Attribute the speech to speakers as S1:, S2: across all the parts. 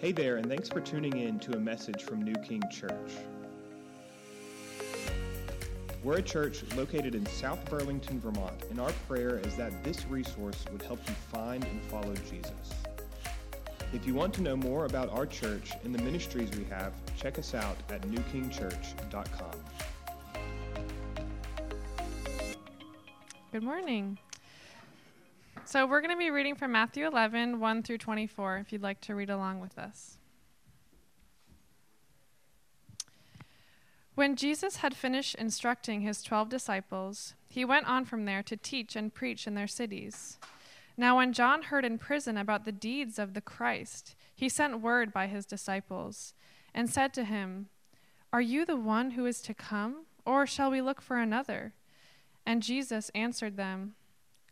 S1: Hey there, and thanks for tuning in to a message from New King Church. We're a church located in South Burlington, Vermont, and our prayer is that this resource would help you find and follow Jesus. If you want to know more about our church and the ministries we have, check us out at newkingchurch.com.
S2: Good morning. So, we're going to be reading from Matthew 11, 1 through 24, if you'd like to read along with us. When Jesus had finished instructing his twelve disciples, he went on from there to teach and preach in their cities. Now, when John heard in prison about the deeds of the Christ, he sent word by his disciples and said to him, Are you the one who is to come, or shall we look for another? And Jesus answered them,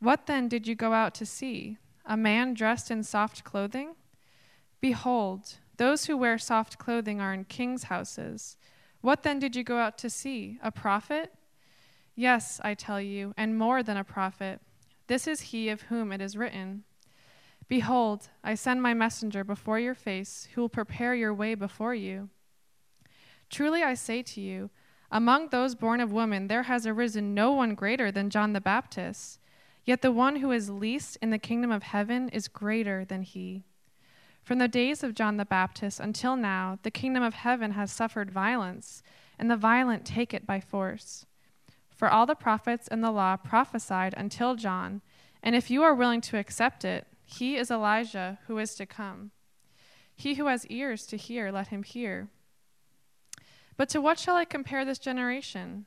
S2: What then did you go out to see? A man dressed in soft clothing? Behold, those who wear soft clothing are in kings' houses. What then did you go out to see? A prophet? Yes, I tell you, and more than a prophet. This is he of whom it is written Behold, I send my messenger before your face, who will prepare your way before you. Truly I say to you, among those born of woman, there has arisen no one greater than John the Baptist. Yet the one who is least in the kingdom of heaven is greater than he. From the days of John the Baptist until now, the kingdom of heaven has suffered violence, and the violent take it by force. For all the prophets and the law prophesied until John, and if you are willing to accept it, he is Elijah who is to come. He who has ears to hear, let him hear. But to what shall I compare this generation?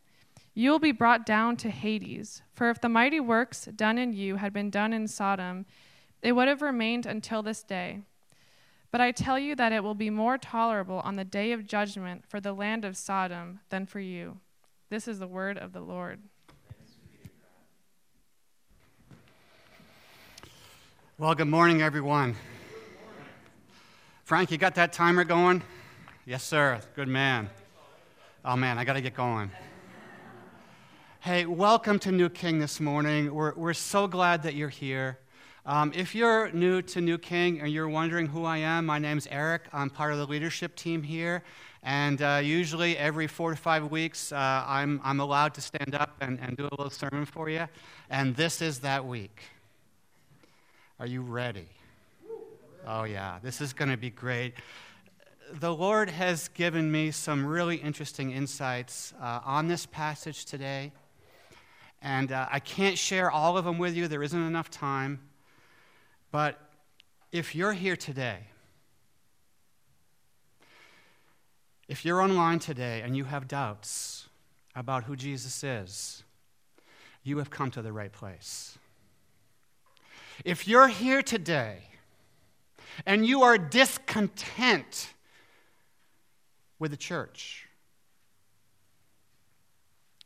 S2: You will be brought down to Hades. For if the mighty works done in you had been done in Sodom, it would have remained until this day. But I tell you that it will be more tolerable on the day of judgment for the land of Sodom than for you. This is the word of the Lord.
S3: Well, good morning, everyone. Frank, you got that timer going? Yes, sir. Good man. Oh, man, I got to get going. Hey, welcome to New King this morning. We're, we're so glad that you're here. Um, if you're new to New King and you're wondering who I am, my name's Eric. I'm part of the leadership team here. And uh, usually every four to five weeks, uh, I'm, I'm allowed to stand up and, and do a little sermon for you. And this is that week. Are you ready? Oh, yeah, this is going to be great the Lord has given me some really interesting insights uh, on this passage today. And uh, I can't share all of them with you, there isn't enough time. But if you're here today, if you're online today and you have doubts about who Jesus is, you have come to the right place. If you're here today and you are discontent with the church,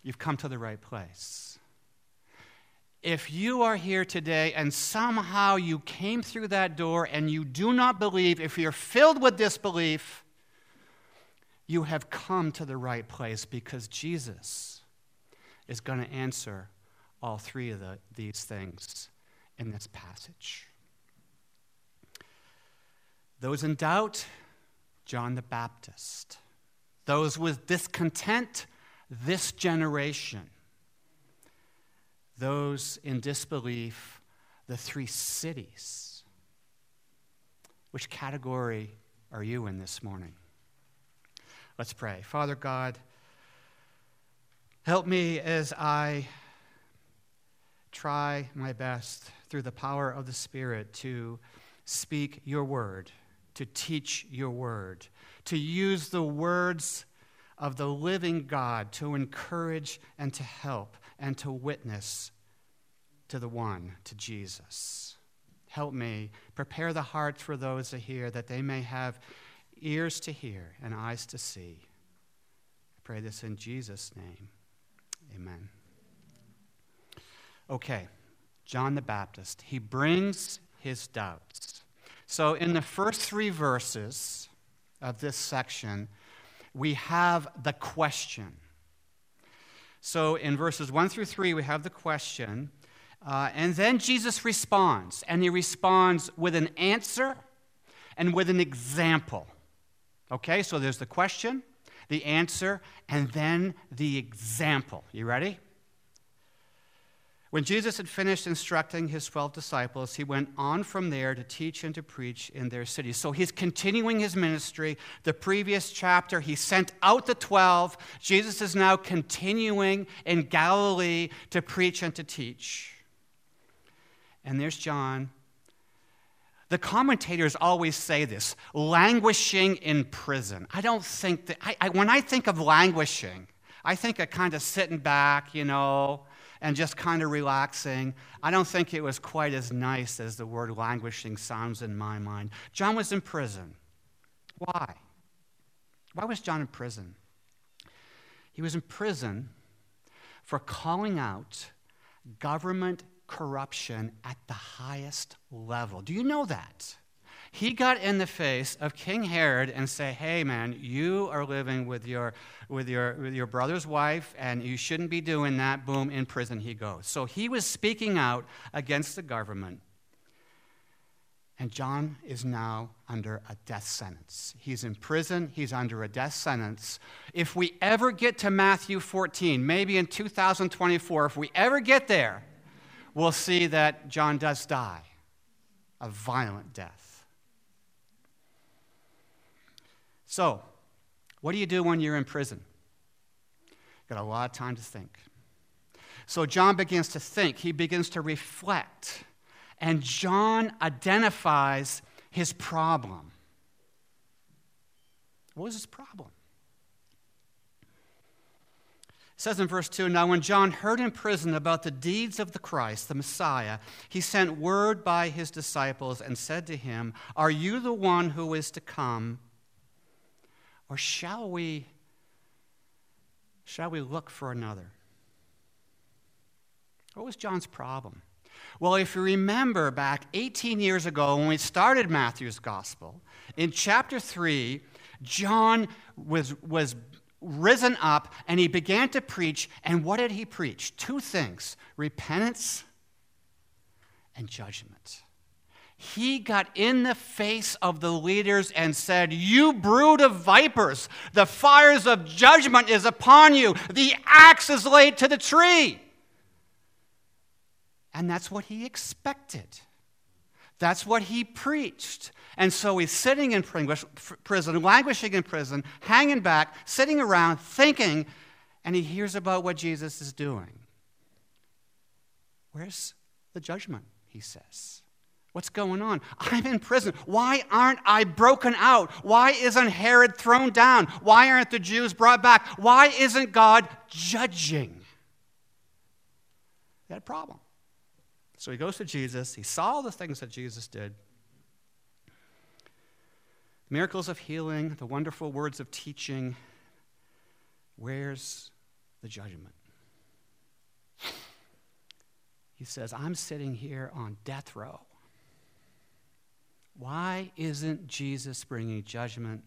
S3: you've come to the right place if you are here today and somehow you came through that door and you do not believe, if you're filled with disbelief, you have come to the right place because Jesus is going to answer all three of the, these things in this passage. Those in doubt, John the Baptist. Those with discontent, this generation. Those in disbelief, the three cities. Which category are you in this morning? Let's pray. Father God, help me as I try my best through the power of the Spirit to speak your word, to teach your word, to use the words of the living God to encourage and to help and to witness to the one, to Jesus. Help me prepare the hearts for those to hear that they may have ears to hear and eyes to see. I pray this in Jesus' name. Amen. Okay, John the Baptist, he brings his doubts. So, in the first three verses of this section, we have the question. So, in verses 1 through 3, we have the question. Uh, and then Jesus responds, and he responds with an answer and with an example. Okay, so there's the question, the answer, and then the example. You ready? When Jesus had finished instructing his 12 disciples, he went on from there to teach and to preach in their cities. So he's continuing his ministry. The previous chapter, he sent out the 12. Jesus is now continuing in Galilee to preach and to teach. And there's John the commentators always say this languishing in prison. I don't think that, I, I, when I think of languishing, I think of kind of sitting back, you know, and just kind of relaxing. I don't think it was quite as nice as the word languishing sounds in my mind. John was in prison. Why? Why was John in prison? He was in prison for calling out government corruption at the highest level. Do you know that? He got in the face of King Herod and say, "Hey man, you are living with your with your with your brother's wife and you shouldn't be doing that." Boom, in prison he goes. So he was speaking out against the government. And John is now under a death sentence. He's in prison, he's under a death sentence. If we ever get to Matthew 14, maybe in 2024, if we ever get there, we'll see that John does die a violent death. So, what do you do when you're in prison? Got a lot of time to think. So, John begins to think, he begins to reflect, and John identifies his problem. What was his problem? It says in verse 2 Now, when John heard in prison about the deeds of the Christ, the Messiah, he sent word by his disciples and said to him, Are you the one who is to come? Or shall we, shall we look for another? What was John's problem? Well, if you remember back 18 years ago when we started Matthew's gospel, in chapter 3, John was, was risen up and he began to preach. And what did he preach? Two things repentance and judgment. He got in the face of the leaders and said, You brood of vipers, the fires of judgment is upon you. The axe is laid to the tree. And that's what he expected. That's what he preached. And so he's sitting in prison, languishing in prison, hanging back, sitting around, thinking, and he hears about what Jesus is doing. Where's the judgment? He says. What's going on? I'm in prison. Why aren't I broken out? Why isn't Herod thrown down? Why aren't the Jews brought back? Why isn't God judging? A problem. So he goes to Jesus. He saw the things that Jesus did miracles of healing, the wonderful words of teaching. Where's the judgment? He says, I'm sitting here on death row. Why isn't Jesus bringing judgment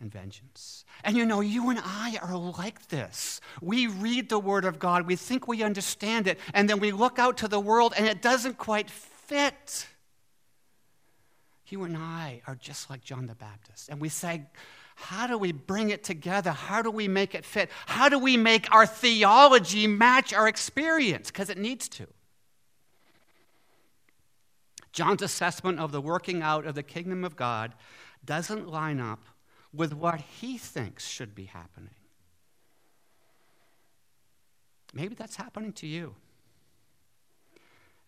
S3: and vengeance. And you know, you and I are like this. We read the Word of God, we think we understand it, and then we look out to the world and it doesn't quite fit. You and I are just like John the Baptist. And we say, how do we bring it together? How do we make it fit? How do we make our theology match our experience? Because it needs to. John's assessment of the working out of the kingdom of God doesn't line up with what he thinks should be happening. Maybe that's happening to you.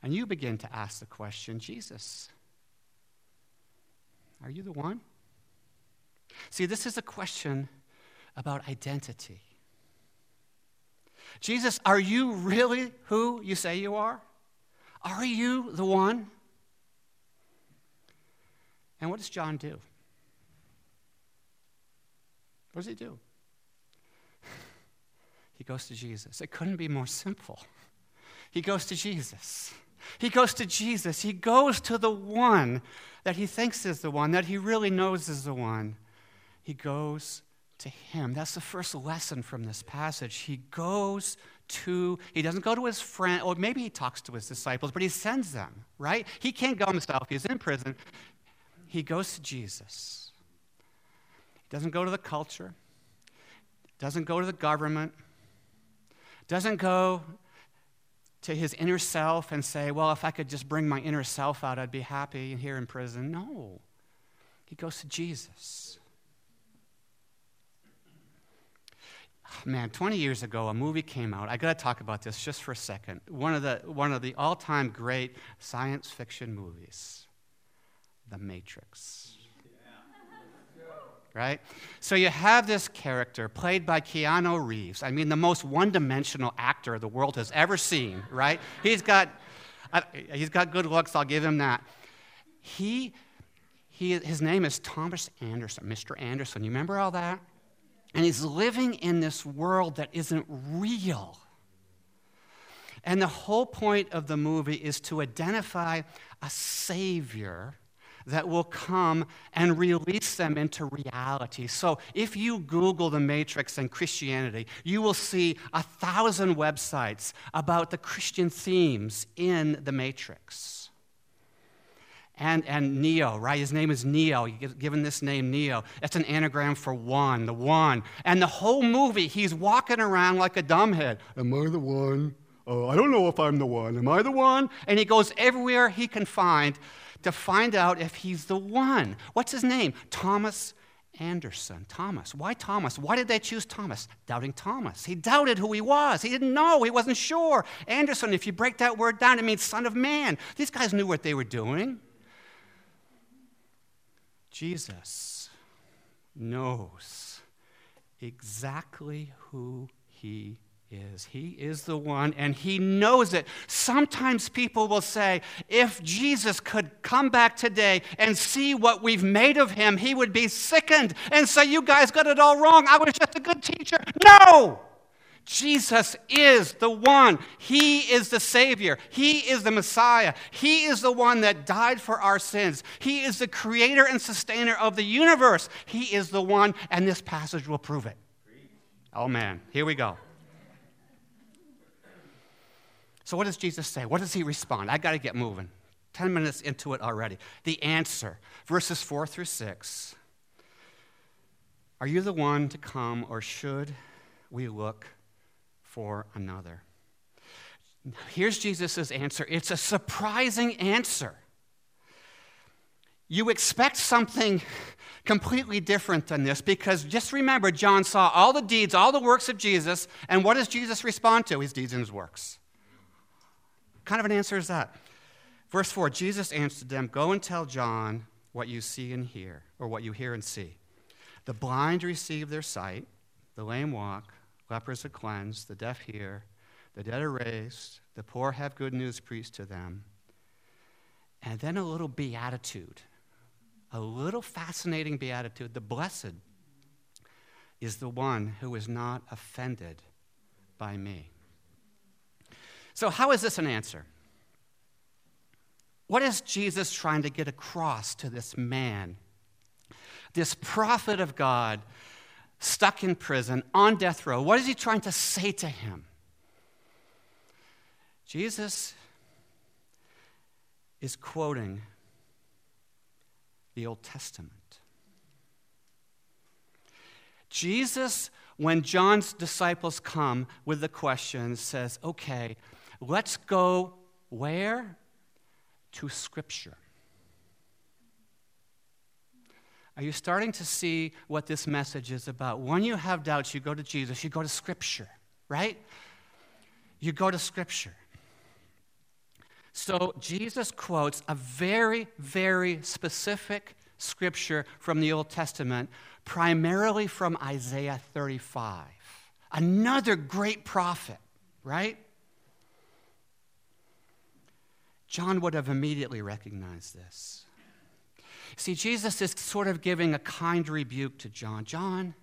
S3: And you begin to ask the question Jesus, are you the one? See, this is a question about identity. Jesus, are you really who you say you are? Are you the one? And what does John do? What does he do? he goes to Jesus. It couldn't be more simple. He goes to Jesus. He goes to Jesus. He goes to the one that he thinks is the one, that he really knows is the one. He goes to him. That's the first lesson from this passage. He goes to, he doesn't go to his friend, or maybe he talks to his disciples, but he sends them, right? He can't go himself. He's in prison he goes to Jesus. He doesn't go to the culture, doesn't go to the government, doesn't go to his inner self and say, Well, if I could just bring my inner self out, I'd be happy here in prison. No. He goes to Jesus. Man, 20 years ago, a movie came out. I got to talk about this just for a second. One of the, one of the all time great science fiction movies. The Matrix. Right? So you have this character played by Keanu Reeves. I mean, the most one dimensional actor the world has ever seen, right? He's got, he's got good looks, I'll give him that. He, he, his name is Thomas Anderson, Mr. Anderson. You remember all that? And he's living in this world that isn't real. And the whole point of the movie is to identify a savior that will come and release them into reality. So if you Google the Matrix and Christianity, you will see a thousand websites about the Christian themes in the Matrix. And, and Neo, right? His name is Neo. given this name Neo. It's an anagram for one, the one. And the whole movie, he's walking around like a dumbhead. Am I the one? Oh, I don't know if I'm the one. Am I the one? And he goes everywhere he can find to find out if he's the one. What's his name? Thomas Anderson. Thomas. Why Thomas? Why did they choose Thomas? Doubting Thomas. He doubted who he was. He didn't know. He wasn't sure. Anderson, if you break that word down, it means son of man. These guys knew what they were doing. Jesus knows exactly who he is. He is the one, and He knows it. Sometimes people will say, if Jesus could come back today and see what we've made of Him, He would be sickened and say, You guys got it all wrong. I was just a good teacher. No! Jesus is the one. He is the Savior. He is the Messiah. He is the one that died for our sins. He is the creator and sustainer of the universe. He is the one, and this passage will prove it. Oh, man. Here we go. So, what does Jesus say? What does he respond? I got to get moving. 10 minutes into it already. The answer, verses 4 through 6. Are you the one to come, or should we look for another? Here's Jesus' answer. It's a surprising answer. You expect something completely different than this because just remember, John saw all the deeds, all the works of Jesus, and what does Jesus respond to? His deeds and his works kind of an answer is that? Verse 4 Jesus answered them, Go and tell John what you see and hear, or what you hear and see. The blind receive their sight, the lame walk, lepers are cleansed, the deaf hear, the dead are raised, the poor have good news preached to them. And then a little beatitude, a little fascinating beatitude. The blessed is the one who is not offended by me. So, how is this an answer? What is Jesus trying to get across to this man? this prophet of God, stuck in prison, on death row, what is he trying to say to him? Jesus is quoting the Old Testament. Jesus, when John's disciples come with the question, says, okay, let's go where? To Scripture. Are you starting to see what this message is about? When you have doubts, you go to Jesus, you go to Scripture, right? You go to Scripture. So Jesus quotes a very, very specific scripture from the Old Testament, primarily from Isaiah 35. Another great prophet, right? John would have immediately recognized this. See, Jesus is sort of giving a kind rebuke to John. John,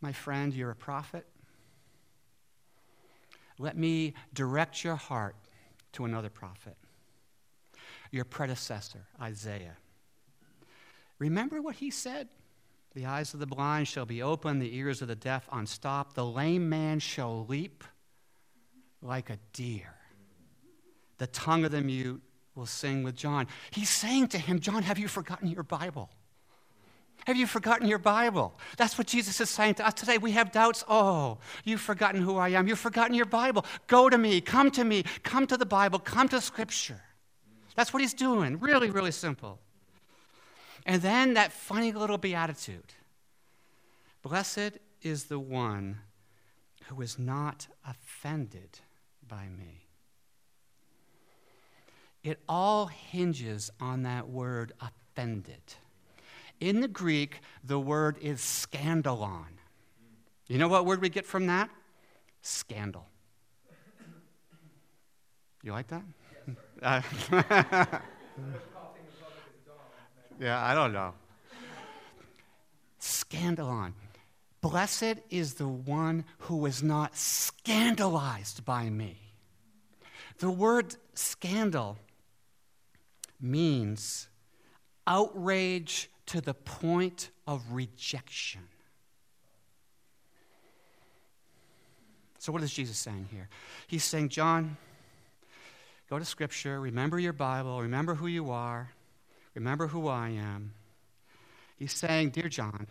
S3: my friend, you're a prophet. Let me direct your heart to another prophet, your predecessor, Isaiah. Remember what he said? The eyes of the blind shall be open, the ears of the deaf unstopped, the lame man shall leap like a deer. The tongue of the mute will sing with John. He's saying to him, John, have you forgotten your Bible? Have you forgotten your Bible? That's what Jesus is saying to us today. We have doubts. Oh, you've forgotten who I am. You've forgotten your Bible. Go to me. Come to me. Come to the Bible. Come to Scripture. That's what he's doing. Really, really simple. And then that funny little beatitude Blessed is the one who is not offended by me. It all hinges on that word offended. In the Greek, the word is scandalon. You know what word we get from that? Scandal. You like that? Uh, yeah, I don't know. Scandalon. Blessed is the one who is not scandalized by me. The word scandal means outrage to the point of rejection. So, what is Jesus saying here? He's saying, John, go to Scripture, remember your Bible, remember who you are, remember who I am. He's saying, Dear John,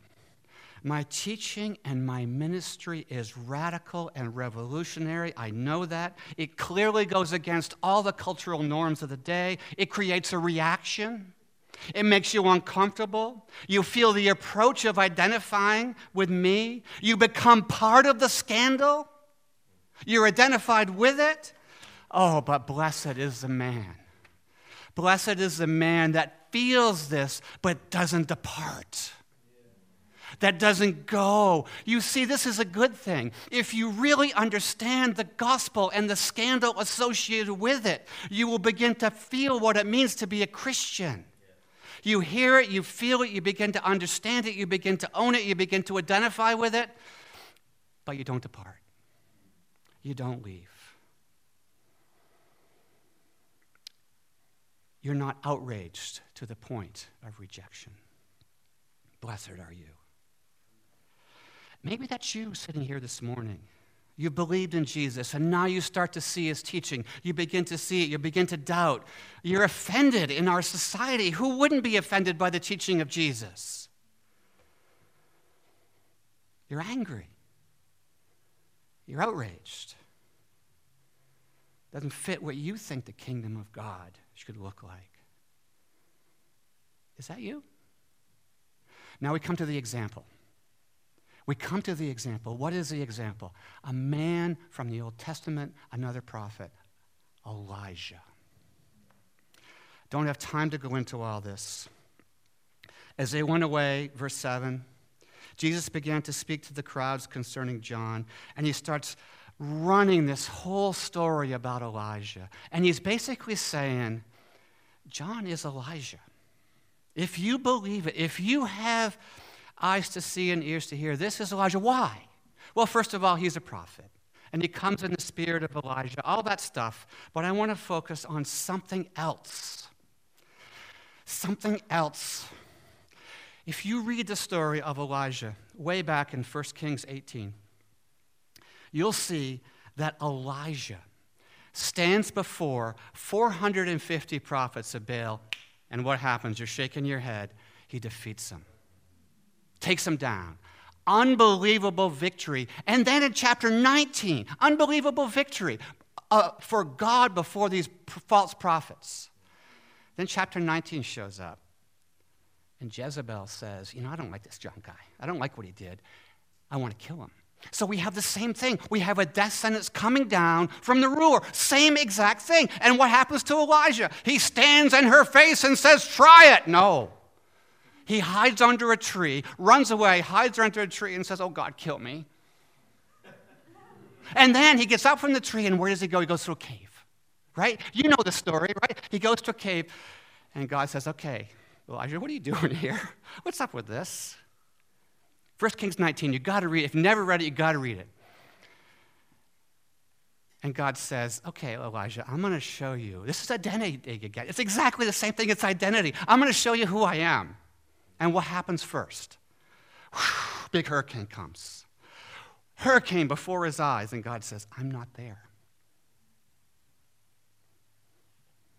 S3: my teaching and my ministry is radical and revolutionary. I know that. It clearly goes against all the cultural norms of the day. It creates a reaction. It makes you uncomfortable. You feel the approach of identifying with me. You become part of the scandal. You're identified with it. Oh, but blessed is the man. Blessed is the man that feels this but doesn't depart. That doesn't go. You see, this is a good thing. If you really understand the gospel and the scandal associated with it, you will begin to feel what it means to be a Christian. You hear it, you feel it, you begin to understand it, you begin to own it, you begin to identify with it, but you don't depart. You don't leave. You're not outraged to the point of rejection. Blessed are you. Maybe that's you sitting here this morning. You believed in Jesus, and now you start to see his teaching. You begin to see it. You begin to doubt. You're offended in our society. Who wouldn't be offended by the teaching of Jesus? You're angry. You're outraged. Doesn't fit what you think the kingdom of God should look like. Is that you? Now we come to the example. We come to the example. What is the example? A man from the Old Testament, another prophet, Elijah. Don't have time to go into all this. As they went away, verse 7, Jesus began to speak to the crowds concerning John, and he starts running this whole story about Elijah. And he's basically saying, John is Elijah. If you believe it, if you have eyes to see and ears to hear. This is Elijah. Why? Well, first of all, he's a prophet. And he comes in the spirit of Elijah, all that stuff. But I want to focus on something else. Something else. If you read the story of Elijah way back in 1 Kings 18, you'll see that Elijah stands before 450 prophets of Baal, and what happens? You're shaking your head. He defeats them, takes them down. Unbelievable victory. And then in chapter 19, unbelievable victory uh, for God before these false prophets. Then chapter 19 shows up. And Jezebel says, You know, I don't like this John guy. I don't like what he did. I want to kill him. So we have the same thing. We have a death sentence coming down from the ruler. Same exact thing. And what happens to Elijah? He stands in her face and says, Try it. No. He hides under a tree, runs away, hides under a tree, and says, Oh God, kill me. And then he gets up from the tree, and where does he go? He goes to a cave, right? You know the story, right? He goes to a cave, and God says, Okay, Elijah, what are you doing here? What's up with this? 1 Kings 19, you got to read it. If you never read it, you got to read it. And God says, Okay, Elijah, I'm going to show you. This is identity again. It's exactly the same thing, it's identity. I'm going to show you who I am. And what happens first? Big hurricane comes. Hurricane before his eyes, and God says, I'm not there.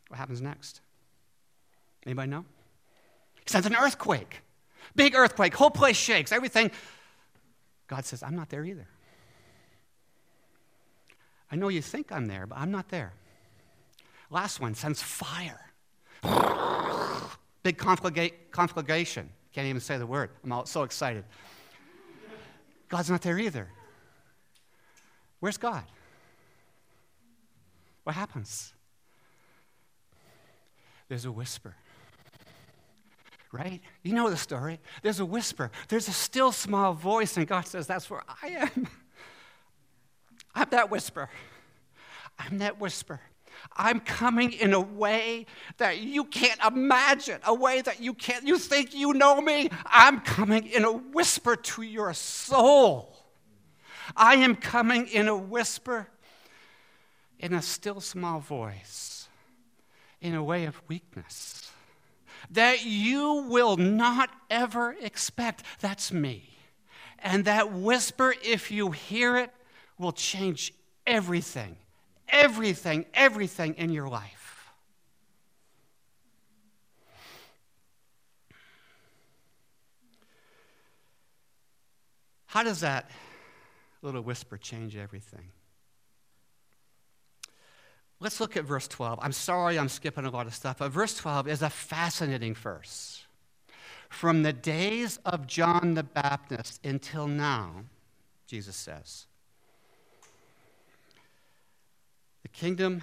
S3: What happens next? Anybody know? He sends an earthquake. Big earthquake. Whole place shakes. Everything. God says, I'm not there either. I know you think I'm there, but I'm not there. Last one sends fire. Big conflagration. Can't even say the word. I'm all, so excited. God's not there either. Where's God? What happens? There's a whisper. Right? You know the story. There's a whisper, there's a still small voice, and God says, That's where I am. I'm that whisper. I'm that whisper. I'm coming in a way that you can't imagine, a way that you can't, you think you know me. I'm coming in a whisper to your soul. I am coming in a whisper, in a still small voice, in a way of weakness that you will not ever expect. That's me. And that whisper, if you hear it, will change everything everything, everything in your life. How does that little whisper change everything? Let's look at verse 12. I'm sorry I'm skipping a lot of stuff, but verse 12 is a fascinating verse. From the days of John the Baptist until now, Jesus says, kingdom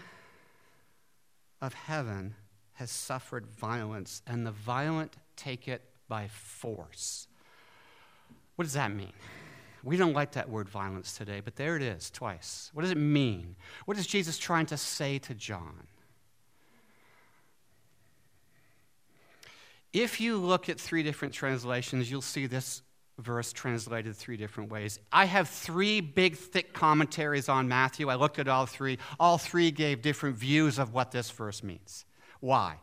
S3: of heaven has suffered violence, and the violent take it by force. What does that mean? We don't like that word violence today, but there it is twice. What does it mean? What is Jesus trying to say to John? If you look at three different translations, you'll see this verse translated three different ways. I have three big, thick commentaries on Matthew. I looked at all three. All three gave different views of what this verse means. Why?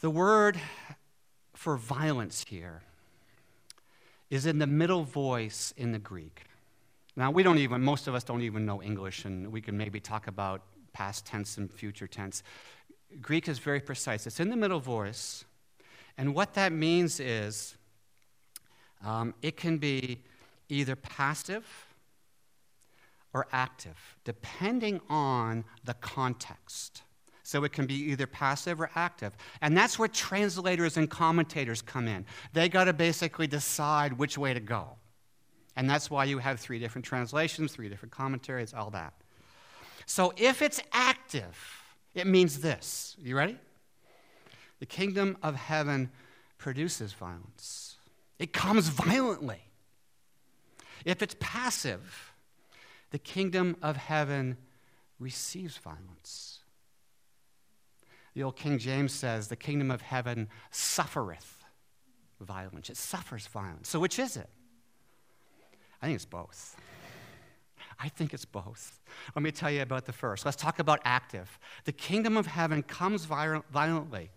S3: The word for violence here is in the middle voice in the Greek. Now, we don't even, most of us don't even know English, and we can maybe talk about past tense and future tense. Greek is very precise. It's in the middle voice, and what that means is um, it can be either passive or active, depending on the context. So it can be either passive or active. And that's where translators and commentators come in. They got to basically decide which way to go. And that's why you have three different translations, three different commentaries, all that. So if it's active, it means this. You ready? The kingdom of heaven produces violence. It comes violently. If it's passive, the kingdom of heaven receives violence. The old King James says, the kingdom of heaven suffereth violence. It suffers violence. So, which is it? I think it's both. I think it's both. Let me tell you about the first. Let's talk about active. The kingdom of heaven comes violently.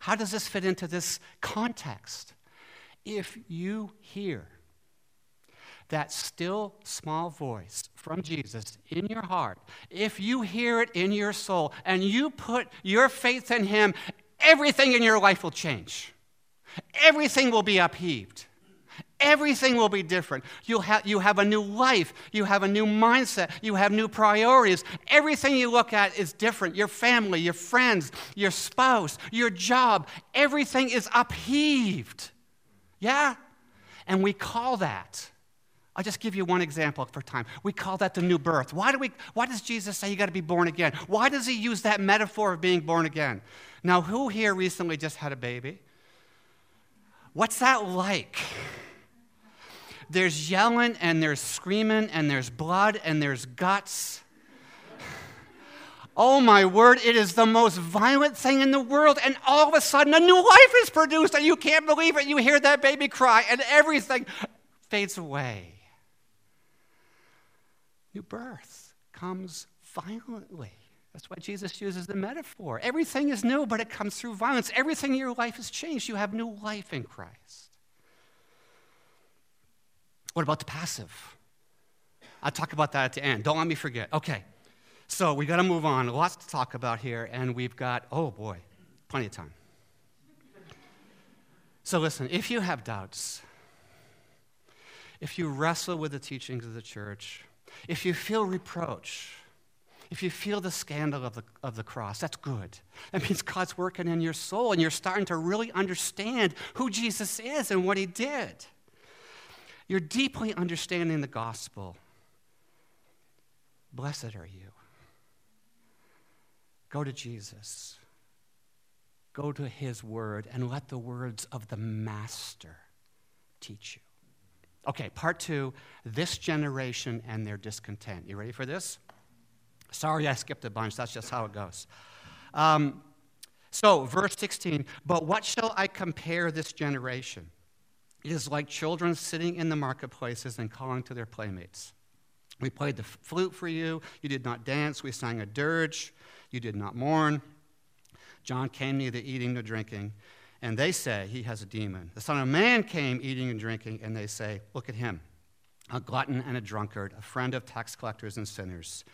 S3: How does this fit into this context? If you hear that still small voice from Jesus in your heart, if you hear it in your soul and you put your faith in Him, everything in your life will change. Everything will be upheaved. Everything will be different. You'll have, you have a new life. You have a new mindset. You have new priorities. Everything you look at is different. Your family, your friends, your spouse, your job, everything is upheaved. Yeah? And we call that, I'll just give you one example for time. We call that the new birth. Why, do we, why does Jesus say you got to be born again? Why does he use that metaphor of being born again? Now, who here recently just had a baby? What's that like? There's yelling and there's screaming and there's blood and there's guts. Oh my word, it is the most violent thing in the world. And all of a sudden, a new life is produced, and you can't believe it. You hear that baby cry, and everything fades away. New birth comes violently. That's why Jesus uses the metaphor. Everything is new, but it comes through violence. Everything in your life has changed. You have new life in Christ. What about the passive? I'll talk about that at the end. Don't let me forget. Okay, so we got to move on. Lots to talk about here, and we've got, oh boy, plenty of time. So listen, if you have doubts, if you wrestle with the teachings of the church, if you feel reproach, if you feel the scandal of the, of the cross, that's good. That means God's working in your soul and you're starting to really understand who Jesus is and what he did. You're deeply understanding the gospel. Blessed are you. Go to Jesus. Go to his word and let the words of the master teach you. Okay, part two this generation and their discontent. You ready for this? Sorry, I skipped a bunch. That's just how it goes. Um, so, verse 16, but what shall I compare this generation? It is like children sitting in the marketplaces and calling to their playmates. We played the flute for you. You did not dance. We sang a dirge. You did not mourn. John came neither eating nor drinking. And they say, He has a demon. The Son of Man came eating and drinking, and they say, Look at him, a glutton and a drunkard, a friend of tax collectors and sinners.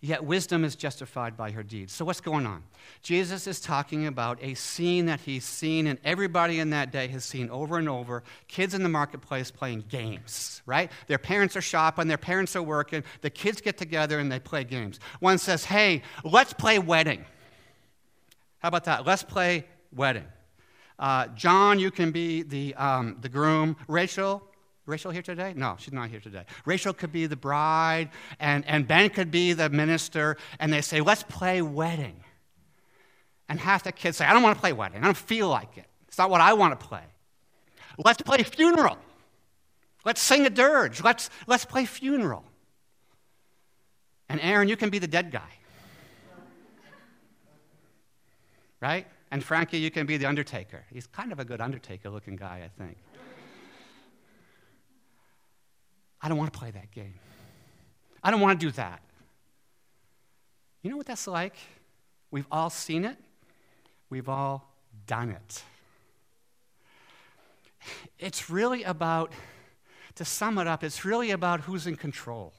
S3: Yet wisdom is justified by her deeds. So, what's going on? Jesus is talking about a scene that he's seen, and everybody in that day has seen over and over kids in the marketplace playing games, right? Their parents are shopping, their parents are working, the kids get together and they play games. One says, Hey, let's play wedding. How about that? Let's play wedding. Uh, John, you can be the, um, the groom. Rachel, Rachel here today? No, she's not here today. Rachel could be the bride, and, and Ben could be the minister, and they say, let's play wedding. And half the kids say, I don't want to play wedding. I don't feel like it. It's not what I want to play. Let's play funeral. Let's sing a dirge. Let's, let's play funeral. And Aaron, you can be the dead guy. Right? And Frankie, you can be the undertaker. He's kind of a good undertaker looking guy, I think. I don't want to play that game. I don't want to do that. You know what that's like? We've all seen it, we've all done it. It's really about, to sum it up, it's really about who's in control.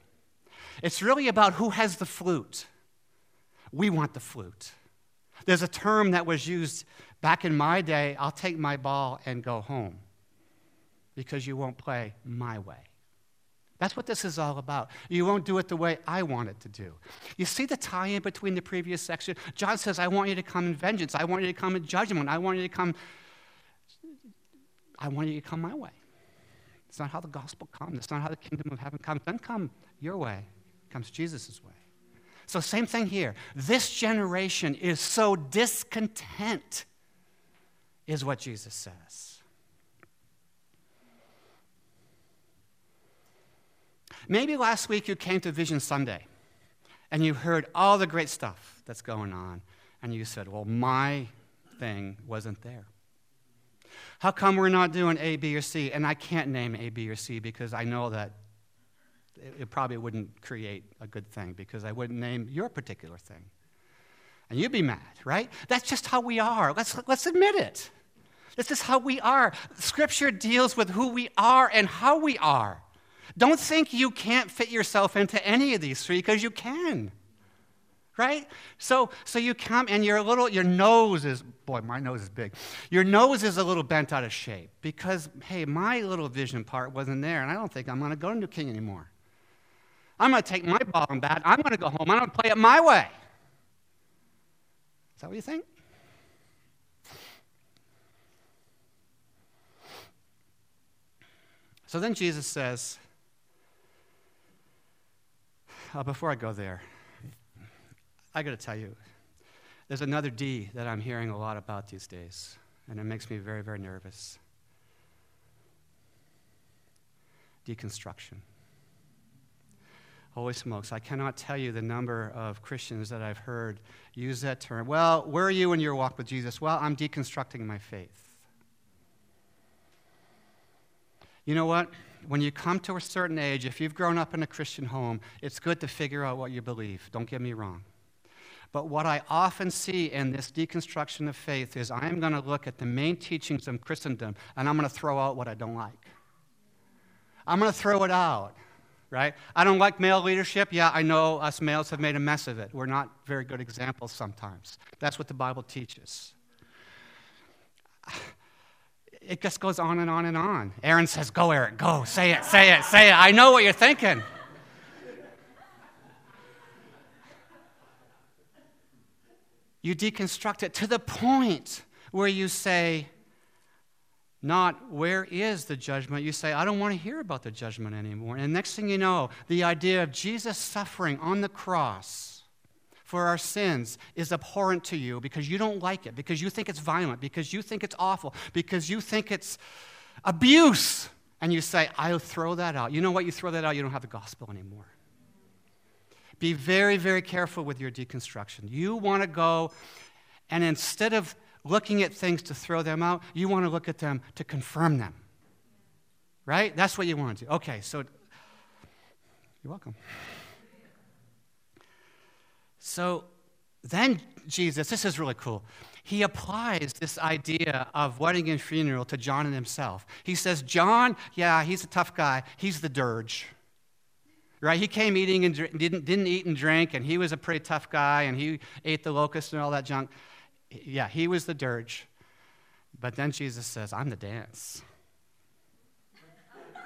S3: It's really about who has the flute. We want the flute. There's a term that was used back in my day I'll take my ball and go home because you won't play my way. That's what this is all about. You won't do it the way I want it to do. You see the tie in between the previous section? John says, I want you to come in vengeance. I want you to come in judgment. I want you to come, I want you to come my way. It's not how the gospel comes. It's not how the kingdom of heaven comes. Doesn't come your way, it comes Jesus' way. So, same thing here. This generation is so discontent, is what Jesus says. Maybe last week you came to Vision Sunday and you heard all the great stuff that's going on, and you said, Well, my thing wasn't there. How come we're not doing A, B, or C? And I can't name A, B, or C because I know that it, probably wouldn't create a good thing because I wouldn't name your particular thing. And you'd be mad, right? That's just how we are. Let's, let's admit it. This is how we are. Scripture deals with who we are and how we are. Don't think you can't fit yourself into any of these three because you can. Right? So so you come and your little your nose is boy, my nose is big. Your nose is a little bent out of shape because hey, my little vision part wasn't there, and I don't think I'm gonna go to New King anymore. I'm gonna take my ball and bat, I'm gonna go home, I'm gonna play it my way. Is that what you think? So then Jesus says, uh, before I go there, I got to tell you, there's another D that I'm hearing a lot about these days, and it makes me very, very nervous deconstruction. Holy smokes, I cannot tell you the number of Christians that I've heard use that term. Well, where are you in your walk with Jesus? Well, I'm deconstructing my faith. You know what? When you come to a certain age, if you've grown up in a Christian home, it's good to figure out what you believe. Don't get me wrong. But what I often see in this deconstruction of faith is I'm going to look at the main teachings of Christendom and I'm going to throw out what I don't like. I'm going to throw it out, right? I don't like male leadership. Yeah, I know us males have made a mess of it. We're not very good examples sometimes. That's what the Bible teaches it just goes on and on and on. Aaron says, Go, Eric, go, say it, say it, say it. I know what you're thinking. You deconstruct it to the point where you say, not where is the judgment. You say, I don't want to hear about the judgment anymore. And next thing you know, the idea of Jesus suffering on the cross for our sins is abhorrent to you because you don't like it, because you think it's violent, because you think it's awful, because you think it's abuse, and you say, I'll throw that out. You know what? You throw that out, you don't have the gospel anymore. Be very, very careful with your deconstruction. You want to go, and instead of looking at things to throw them out, you want to look at them to confirm them. Right? That's what you want to do. Okay, so you're welcome. So then Jesus, this is really cool. He applies this idea of wedding and funeral to John and himself. He says, John, yeah, he's a tough guy. He's the dirge. Right? He came eating and didn't, didn't eat and drink, and he was a pretty tough guy, and he ate the locust and all that junk. Yeah, he was the dirge. But then Jesus says, I'm the dance.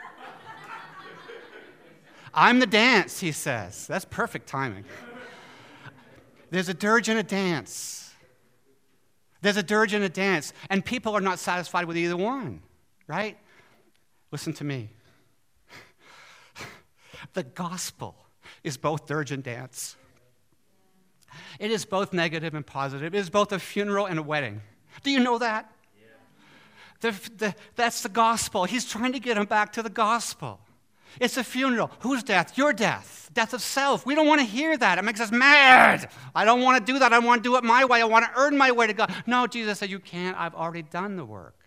S3: I'm the dance, he says. That's perfect timing. There's a dirge and a dance. There's a dirge and a dance, and people are not satisfied with either one, right? Listen to me. The gospel is both dirge and dance. It is both negative and positive. It is both a funeral and a wedding. Do you know that? Yeah. The, the, that's the gospel. He's trying to get him back to the gospel. It's a funeral. Whose death? Your death. Death of self. We don't want to hear that. It makes us mad. I don't want to do that. I want to do it my way. I want to earn my way to God. No, Jesus said, You can't. I've already done the work.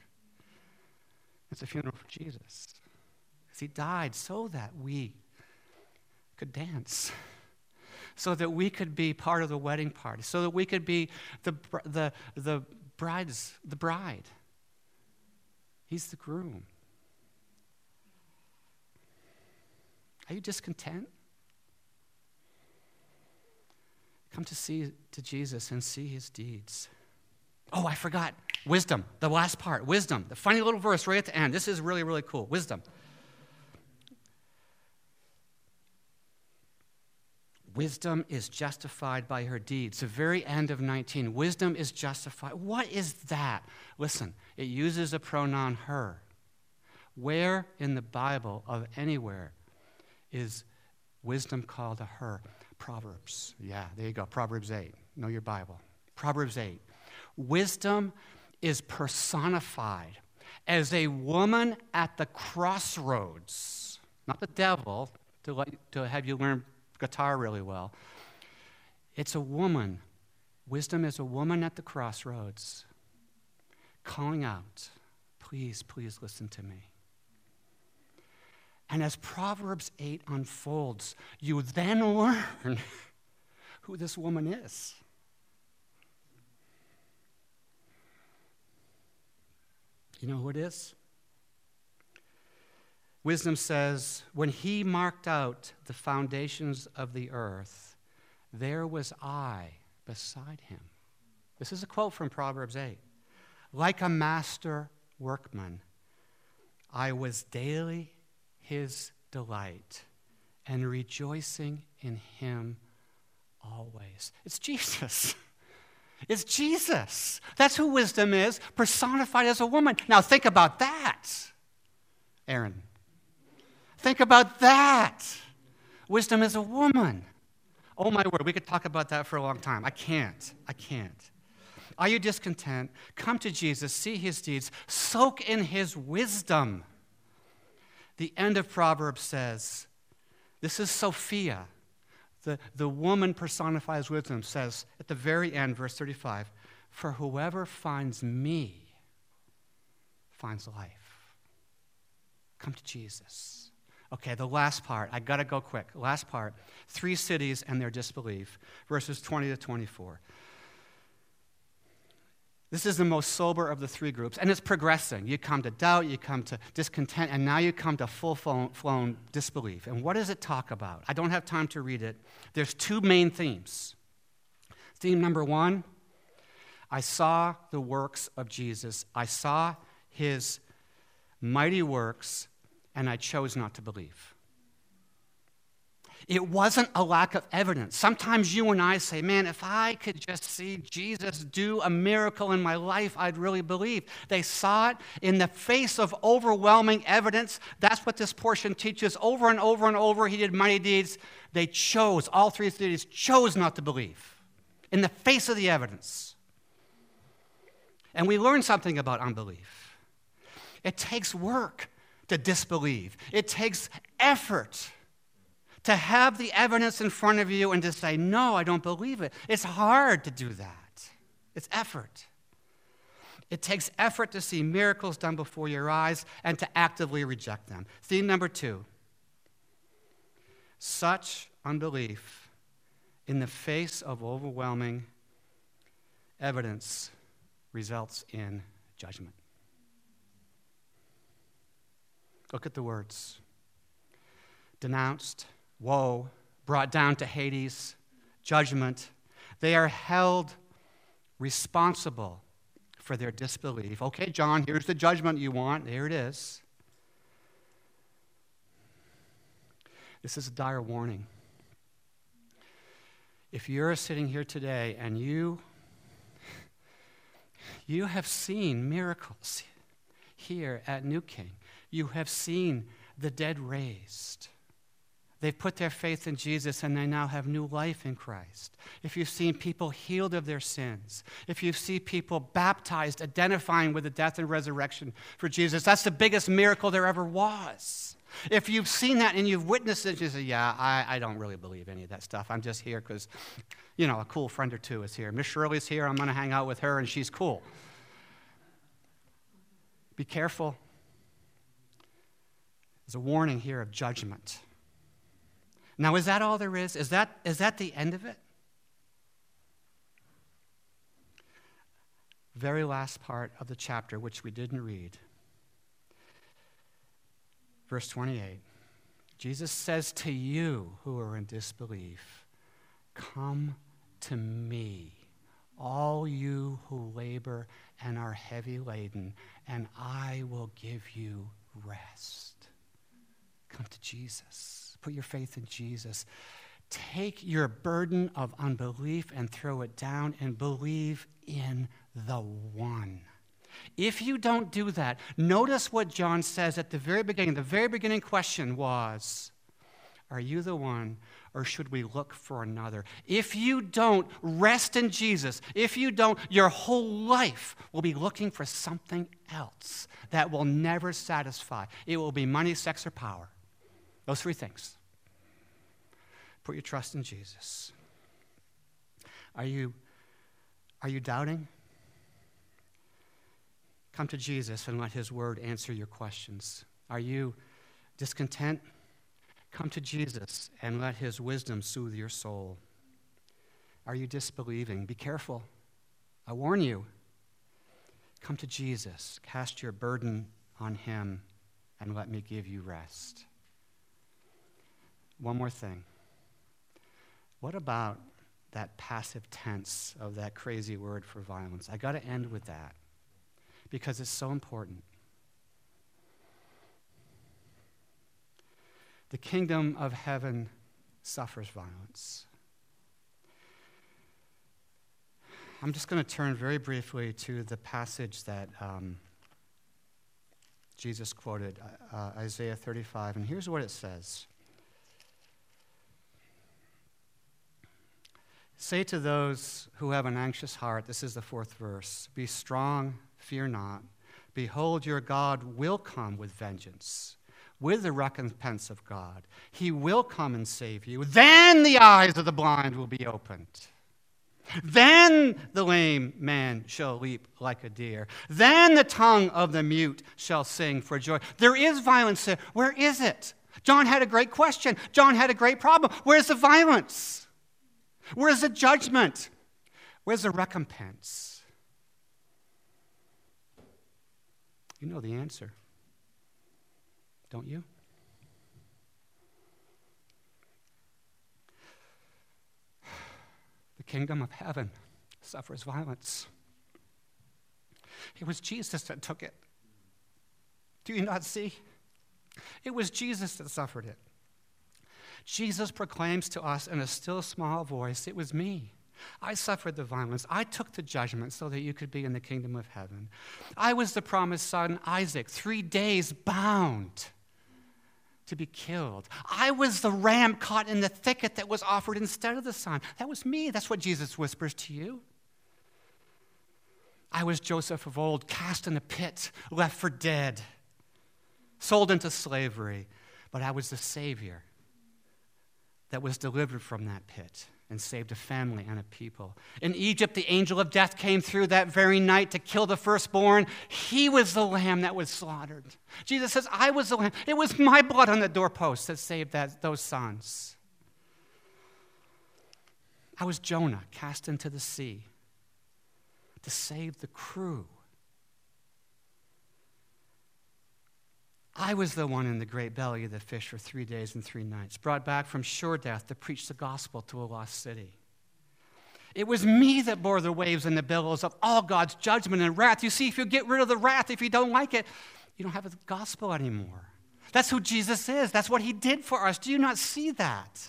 S3: It's a funeral for Jesus. Because he died so that we could dance, so that we could be part of the wedding party, so that we could be the, the, the, bride's, the bride. He's the groom. Are you discontent? Come to see to Jesus and see his deeds. Oh, I forgot. Wisdom, the last part. Wisdom, the funny little verse right at the end. This is really, really cool. Wisdom. Wisdom is justified by her deeds. The very end of 19. Wisdom is justified. What is that? Listen, it uses a pronoun her. Where in the Bible, of anywhere, is wisdom called to her? Proverbs. Yeah, there you go. Proverbs 8. Know your Bible. Proverbs 8. Wisdom is personified as a woman at the crossroads, not the devil to, let, to have you learn guitar really well. It's a woman. Wisdom is a woman at the crossroads calling out, Please, please listen to me. And as Proverbs 8 unfolds, you then learn who this woman is. You know who it is? Wisdom says, When he marked out the foundations of the earth, there was I beside him. This is a quote from Proverbs 8. Like a master workman, I was daily his delight and rejoicing in him always. It's Jesus. It's Jesus. That's who wisdom is, personified as a woman. Now think about that, Aaron. Think about that. Wisdom is a woman. Oh my word, we could talk about that for a long time. I can't. I can't. Are you discontent? Come to Jesus, see his deeds, soak in his wisdom. The end of Proverbs says, This is Sophia. The, the woman personifies wisdom, says at the very end, verse 35, For whoever finds me finds life. Come to Jesus. Okay, the last part. I got to go quick. Last part. Three cities and their disbelief, verses 20 to 24. This is the most sober of the three groups, and it's progressing. You come to doubt, you come to discontent, and now you come to full flown disbelief. And what does it talk about? I don't have time to read it. There's two main themes. Theme number one I saw the works of Jesus, I saw his mighty works, and I chose not to believe. It wasn't a lack of evidence. Sometimes you and I say, man, if I could just see Jesus do a miracle in my life, I'd really believe. They saw it in the face of overwhelming evidence. That's what this portion teaches over and over and over. He did mighty deeds. They chose, all three cities chose not to believe in the face of the evidence. And we learn something about unbelief. It takes work to disbelieve, it takes effort to have the evidence in front of you and to say, No, I don't believe it. It's hard to do that, it's effort. It takes effort to see miracles done before your eyes and to actively reject them. Theme number two such unbelief in the face of overwhelming evidence results in judgment. Look at the words denounced, woe, brought down to Hades, judgment. They are held responsible for their disbelief. Okay, John, here's the judgment you want. There it is. This is a dire warning. If you're sitting here today and you you have seen miracles here at New King. You have seen the dead raised. They've put their faith in Jesus and they now have new life in Christ. If you've seen people healed of their sins, if you see people baptized, identifying with the death and resurrection for Jesus, that's the biggest miracle there ever was. If you've seen that and you've witnessed it, you say, Yeah, I, I don't really believe any of that stuff. I'm just here because, you know, a cool friend or two is here. Miss Shirley's here. I'm going to hang out with her and she's cool. Be careful. There's a warning here of judgment. Now, is that all there is? Is that, is that the end of it? Very last part of the chapter, which we didn't read. Verse 28. Jesus says to you who are in disbelief, Come to me, all you who labor and are heavy laden, and I will give you rest. Come to Jesus. Put your faith in Jesus. Take your burden of unbelief and throw it down and believe in the one. If you don't do that, notice what John says at the very beginning. The very beginning question was Are you the one, or should we look for another? If you don't rest in Jesus, if you don't, your whole life will be looking for something else that will never satisfy. It will be money, sex, or power. Those three things. Put your trust in Jesus. Are you, are you doubting? Come to Jesus and let His Word answer your questions. Are you discontent? Come to Jesus and let His wisdom soothe your soul. Are you disbelieving? Be careful. I warn you. Come to Jesus, cast your burden on him, and let me give you rest. One more thing. What about that passive tense of that crazy word for violence? I got to end with that because it's so important. The kingdom of heaven suffers violence. I'm just going to turn very briefly to the passage that um, Jesus quoted, uh, uh, Isaiah 35, and here's what it says Say to those who have an anxious heart, this is the fourth verse Be strong, fear not. Behold, your God will come with vengeance, with the recompense of God. He will come and save you. Then the eyes of the blind will be opened. Then the lame man shall leap like a deer. Then the tongue of the mute shall sing for joy. There is violence there. Where is it? John had a great question. John had a great problem. Where's the violence? Where's the judgment? Where's the recompense? You know the answer, don't you? The kingdom of heaven suffers violence. It was Jesus that took it. Do you not see? It was Jesus that suffered it. Jesus proclaims to us in a still small voice, It was me. I suffered the violence. I took the judgment so that you could be in the kingdom of heaven. I was the promised son, Isaac, three days bound to be killed. I was the ram caught in the thicket that was offered instead of the son. That was me. That's what Jesus whispers to you. I was Joseph of old, cast in a pit, left for dead, sold into slavery. But I was the Savior that was delivered from that pit and saved a family and a people. In Egypt, the angel of death came through that very night to kill the firstborn. He was the lamb that was slaughtered. Jesus says, I was the lamb. It was my blood on the doorpost that saved that, those sons. I was Jonah cast into the sea to save the crew I was the one in the great belly of the fish for three days and three nights, brought back from sure death to preach the gospel to a lost city. It was me that bore the waves and the billows of all God's judgment and wrath. You see, if you get rid of the wrath, if you don't like it, you don't have the gospel anymore. That's who Jesus is. That's what he did for us. Do you not see that?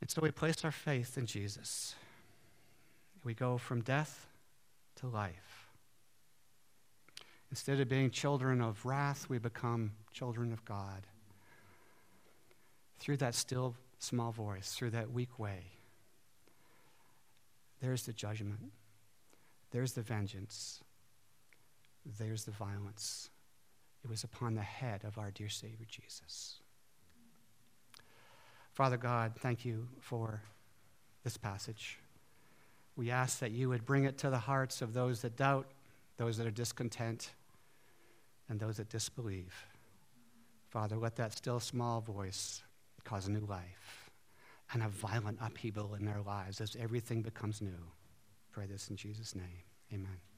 S3: And so we place our faith in Jesus. We go from death to life. Instead of being children of wrath, we become children of God. Through that still small voice, through that weak way, there's the judgment, there's the vengeance, there's the violence. It was upon the head of our dear Savior Jesus. Father God, thank you for this passage. We ask that you would bring it to the hearts of those that doubt, those that are discontent, and those that disbelieve. Father, let that still small voice cause a new life and a violent upheaval in their lives as everything becomes new. Pray this in Jesus' name. Amen.